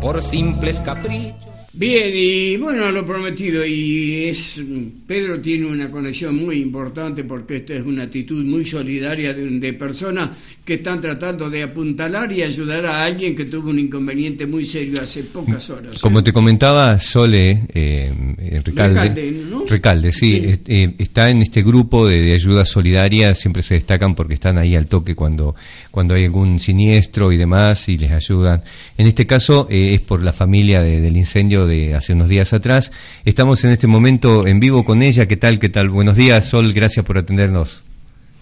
por simples caprichos. Bien, y bueno, lo prometido, y es Pedro tiene una conexión muy importante porque esta es una actitud muy solidaria de, de, personas que están tratando de apuntalar y ayudar a alguien que tuvo un inconveniente muy serio hace pocas horas. Como te comentaba Sole, eh, Recalde, ¿no? Recalde, sí, eh, está en este grupo de, de, ayuda solidaria, siempre se destacan porque están ahí al toque cuando, cuando hay algún siniestro y demás y les ayudan. En este caso eh, es por la familia de, del incendio de hace unos días atrás. Estamos en este momento en vivo con ella. ¿Qué tal? ¿Qué tal? Buenos días, Sol. Gracias por atendernos.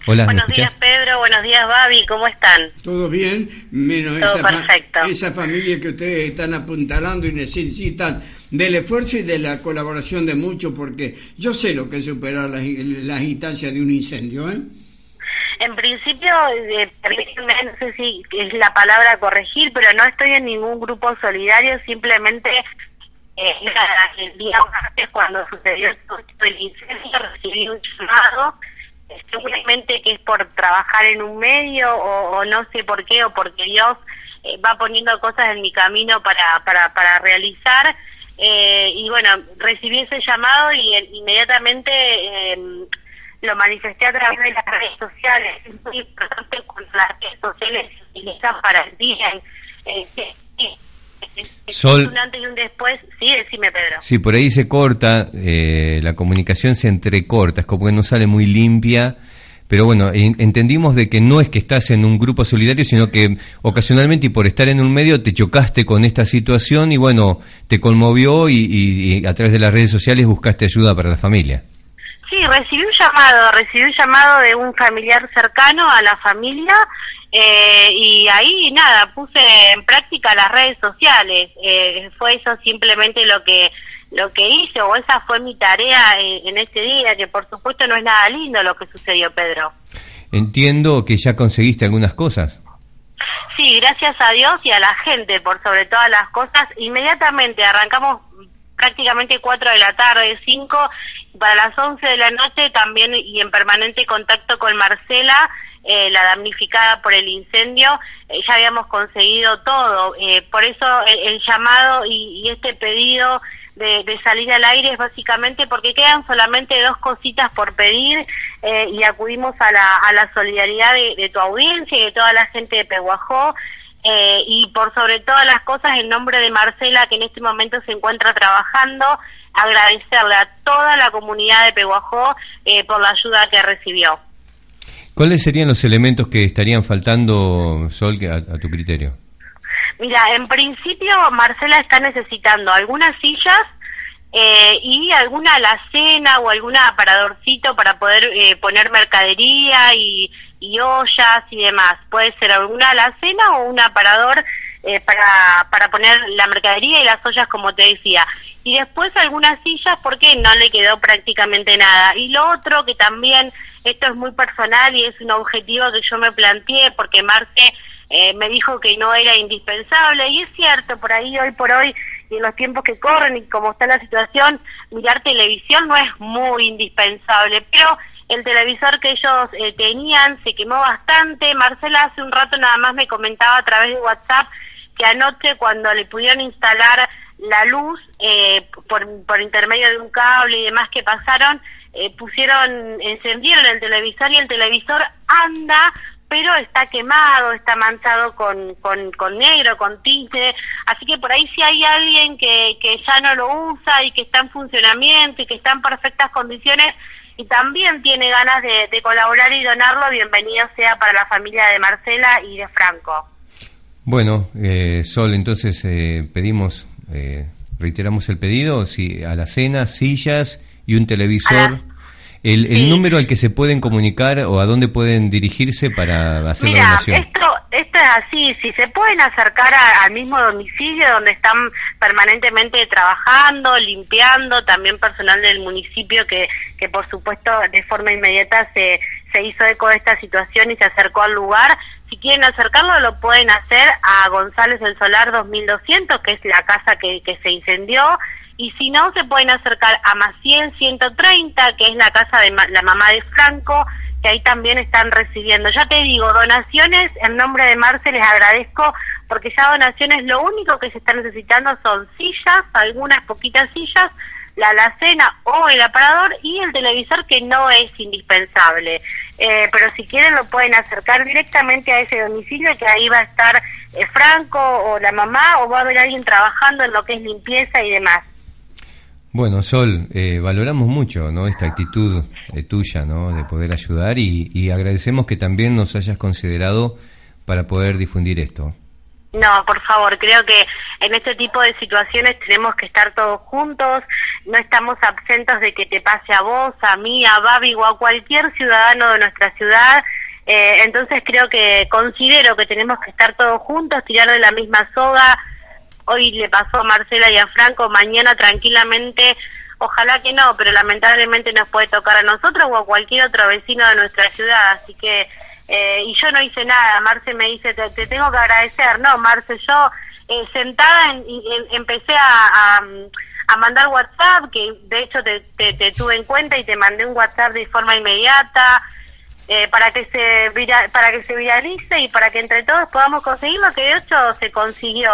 Hola, buenos días, Pedro. Buenos días, Babi. ¿Cómo están? Todo bien, menos Todo esa, perfecto. esa familia que ustedes están apuntalando y necesitan del esfuerzo y de la colaboración de muchos, porque yo sé lo que es superar las, las instancias de un incendio, ¿eh? En principio, eh, no sé si es la palabra corregir, pero no estoy en ningún grupo solidario, simplemente eh, el día antes cuando sucedió el incendio recibí un llamado, eh, seguramente que es por trabajar en un medio o, no sé por qué o porque Dios eh, va poniendo cosas en mi camino para, para, para realizar. Eh, y bueno, recibí ese llamado y inmediatamente lo manifesté a través de las redes sociales. Es muy importante las redes sociales se utilizan para el día. Eh, Sol, un antes y un después, sí, decime Pedro. Sí, por ahí se corta, eh, la comunicación se entrecorta, es como que no sale muy limpia, pero bueno, en, entendimos de que no es que estás en un grupo solidario, sino que ocasionalmente y por estar en un medio te chocaste con esta situación y bueno, te conmovió y, y, y a través de las redes sociales buscaste ayuda para la familia. Sí, recibí un llamado, recibí un llamado de un familiar cercano a la familia eh, y ahí nada, puse en práctica las redes sociales. Eh, fue eso simplemente lo que lo que hice o esa fue mi tarea en, en ese día, que por supuesto no es nada lindo lo que sucedió, Pedro. Entiendo que ya conseguiste algunas cosas. Sí, gracias a Dios y a la gente por sobre todas las cosas. Inmediatamente arrancamos prácticamente 4 de la tarde, 5, para las 11 de la noche también y en permanente contacto con Marcela, eh, la damnificada por el incendio, eh, ya habíamos conseguido todo. Eh, por eso el, llamado y, y, este pedido de, de, salir al aire es básicamente porque quedan solamente dos cositas por pedir y acudimos a la, a la solidaridad de, de tu audiencia y de toda la gente de Peguajó. Eh, y por sobre todas las cosas, en nombre de Marcela, que en este momento se encuentra trabajando, agradecerle a toda la comunidad de Peguajó eh, por la ayuda que recibió. ¿Cuáles serían los elementos que estarían faltando, Sol, a, a tu criterio? Mira, en principio Marcela está necesitando algunas sillas eh, y alguna alacena o algún aparadorcito para poder eh, poner mercadería y, ollas y demás. Puede ser alguna alacena o un aparador eh, para, para poner la mercadería y las ollas, como te decía. Y después algunas sillas porque no le quedó prácticamente nada. Y lo otro que también, esto es muy personal y es un objetivo que yo me planteé porque Marce eh, me dijo que no era indispensable y es cierto, por ahí hoy por hoy y en los tiempos que corren y como está la situación, mirar televisión no es muy indispensable, pero el televisor que ellos eh, tenían se quemó bastante. Marcela hace un rato nada más me comentaba a través de WhatsApp que anoche cuando le pudieron instalar la luz eh, por, por intermedio de un cable y demás que pasaron, eh, pusieron, encendieron el televisor y el televisor anda pero está quemado, está manchado con, con, con negro, con tinte, así que por ahí si hay alguien que, que ya no lo usa y que está en funcionamiento y que está en perfectas condiciones y también tiene ganas de, de colaborar y donarlo, bienvenido sea para la familia de Marcela y de Franco. Bueno, eh, Sol, entonces eh, pedimos, eh, reiteramos el pedido, si a la cena, sillas y un televisor. El, el sí. número al que se pueden comunicar o a dónde pueden dirigirse para hacer Mira, la donación. Esto, esto es así, si se pueden acercar a, al mismo domicilio donde están permanentemente trabajando, limpiando, también personal del municipio que, que por supuesto de forma inmediata se, se hizo eco de esta situación y se acercó al lugar. Si quieren acercarlo lo pueden hacer a González del Solar 2200, que es la casa que, que se incendió, y si no, se pueden acercar a Maciel 130, que es la casa de la mamá de Franco, que ahí también están recibiendo. Ya te digo, donaciones, en nombre de Marce les agradezco, porque ya donaciones lo único que se está necesitando son sillas, algunas poquitas sillas, la alacena o el aparador y el televisor que no es indispensable. Eh, pero si quieren lo pueden acercar directamente a ese domicilio que ahí va a estar eh, Franco o la mamá o va a haber alguien trabajando en lo que es limpieza y demás. Bueno, Sol, eh, valoramos mucho ¿no? esta actitud tuya ¿no? de poder ayudar y, y agradecemos que también nos hayas considerado para poder difundir esto. No, por favor, creo que en este tipo de situaciones tenemos que estar todos juntos, no estamos absentos de que te pase a vos, a mí, a Babi o a cualquier ciudadano de nuestra ciudad. Eh, entonces creo que considero que tenemos que estar todos juntos, tirar de la misma soga. Hoy le pasó a Marcela y a Franco, mañana tranquilamente, ojalá que no, pero lamentablemente nos puede tocar a nosotros o a cualquier otro vecino de nuestra ciudad. Así que eh, y yo no hice nada. Marce me dice, te, tengo que agradecer. No, Marce, yo eh, sentada en, empecé a, a, mandar WhatsApp, que de hecho te, te, tuve en cuenta y te mandé un WhatsApp de forma inmediata. Eh, para que se para que se viralice y para que entre todos podamos conseguir lo que de hecho se consiguió.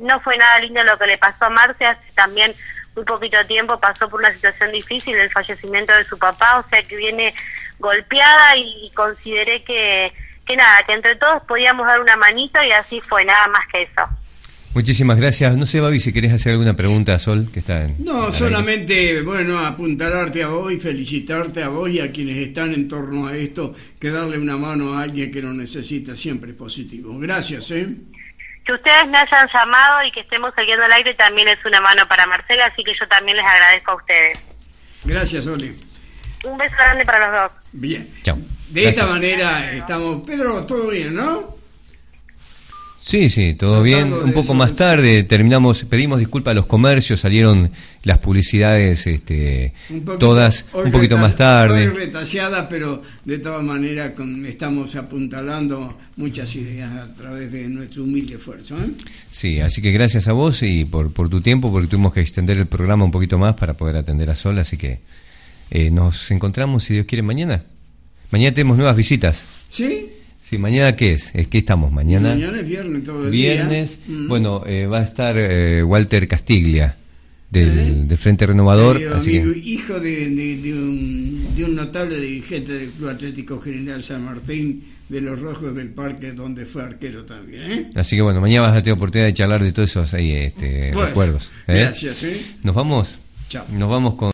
no fue nada lindo lo que le pasó a Marce, hace también muy poquito tiempo pasó por una situación difícil, el fallecimiento de su papá, o sea que viene golpeada y, consideré que, que nada, que entre todos podíamos dar una manito y así fue, nada más que eso. Muchísimas gracias. No sé, Babi, si querés hacer alguna pregunta a Sol, que está en... No, solamente, bueno, apuntalarte a vos y felicitarte a vos y a quienes están en torno a esto, que darle una mano a alguien que lo necesita siempre es positivo. Gracias, ¿eh? Que ustedes me hayan llamado y que estemos saliendo al aire también es una mano para Marcela, así que yo también les agradezco a ustedes. Gracias, Oli. Un beso grande para los dos. Bien. Chao. De esta manera estamos. Pedro, todo bien, ¿no? Sí, sí, todo bien. Un poco más tarde terminamos, pedimos disculpas a los comercios, salieron las publicidades este, todas un poquito más tarde. retaseada, pero de todas maneras estamos apuntalando muchas ideas a través de nuestro humilde esfuerzo. ¿eh? Sí, así que gracias a vos y por, por tu tiempo, porque tuvimos que extender el programa un poquito más para poder atender a Sol, así que eh, nos encontramos, si Dios quiere, mañana. Mañana tenemos nuevas visitas. ¿Sí? Sí, mañana qué es? ¿Es qué estamos? Mañana. Mañana es viernes todo el viernes, bueno, eh, va a estar eh, Walter Castiglia del, Frente Renovador. hijo de, un, notable dirigente del Club Atlético General San Martín de los Rojos del Parque, donde fue arquero también. Así que bueno, mañana vas a tener oportunidad de charlar de todos esos ahí, este, recuerdos. Gracias. ¿Nos vamos? Chao. Nos vamos con.